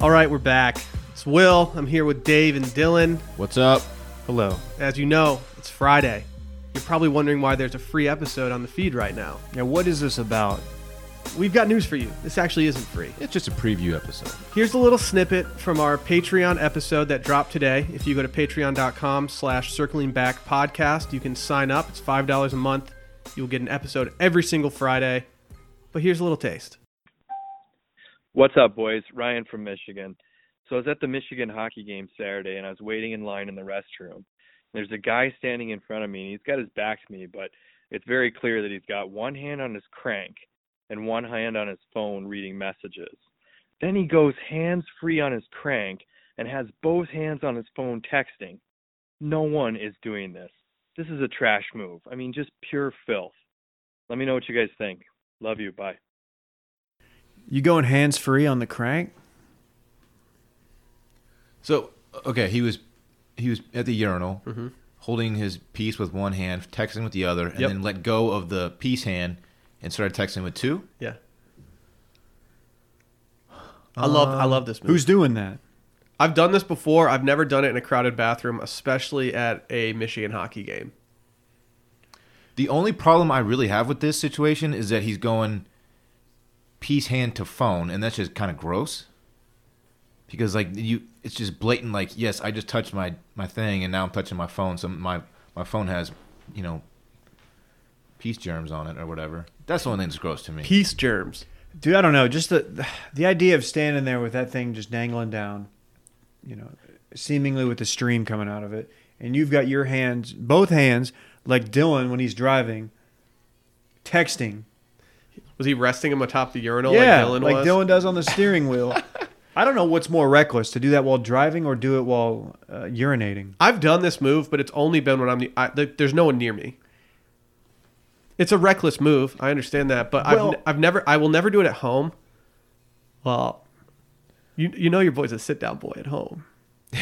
All right, we're back. It's Will. I'm here with Dave and Dylan. What's up? Hello. As you know, it's Friday. You're probably wondering why there's a free episode on the feed right now. Now, what is this about? We've got news for you. This actually isn't free. It's just a preview episode. Here's a little snippet from our Patreon episode that dropped today. If you go to patreon.com slash circling back podcast, you can sign up. It's $5 a month. You'll get an episode every single Friday. But here's a little taste. What's up, boys? Ryan from Michigan. So I was at the Michigan hockey game Saturday, and I was waiting in line in the restroom. There's a guy standing in front of me, and he's got his back to me, but it's very clear that he's got one hand on his crank and one hand on his phone reading messages. Then he goes hands free on his crank and has both hands on his phone texting. No one is doing this. This is a trash move. I mean, just pure filth. Let me know what you guys think. Love you. Bye. You going hands free on the crank? So, okay, he was he was at the urinal, mm-hmm. holding his piece with one hand, texting with the other, and Yep. then let go of the piece hand and started texting with two. Yeah. I love I love this movie. Who's doing that? I've done this before. I've never done it in a crowded bathroom, especially at a Michigan hockey game. The only problem I really have with this situation is that he's going piece hand to phone, and that's just kind of gross. Because like you, it's just blatant. Like, yes, I just touched my my thing, and now I'm touching my phone. So my my phone has, you know, piece germs on it or whatever. That's the only thing that's gross to me. Piece germs. Dude, I don't know. Just the the idea of standing there with that thing just dangling down, you know, seemingly with the stream coming out of it, and you've got your hands, both hands, like Dylan when he's driving, texting. Was he resting him atop the urinal yeah, like Dylan like was? Dylan does on the steering wheel. I don't know what's more reckless to do that while driving or do it while uh, urinating. I've done this move, but it's only been when I'm. I, there's no one near me. It's a reckless move. I understand that, but Well- I've, I've never. I will never do it at home. Well, you you know your boy's a sit down boy at home.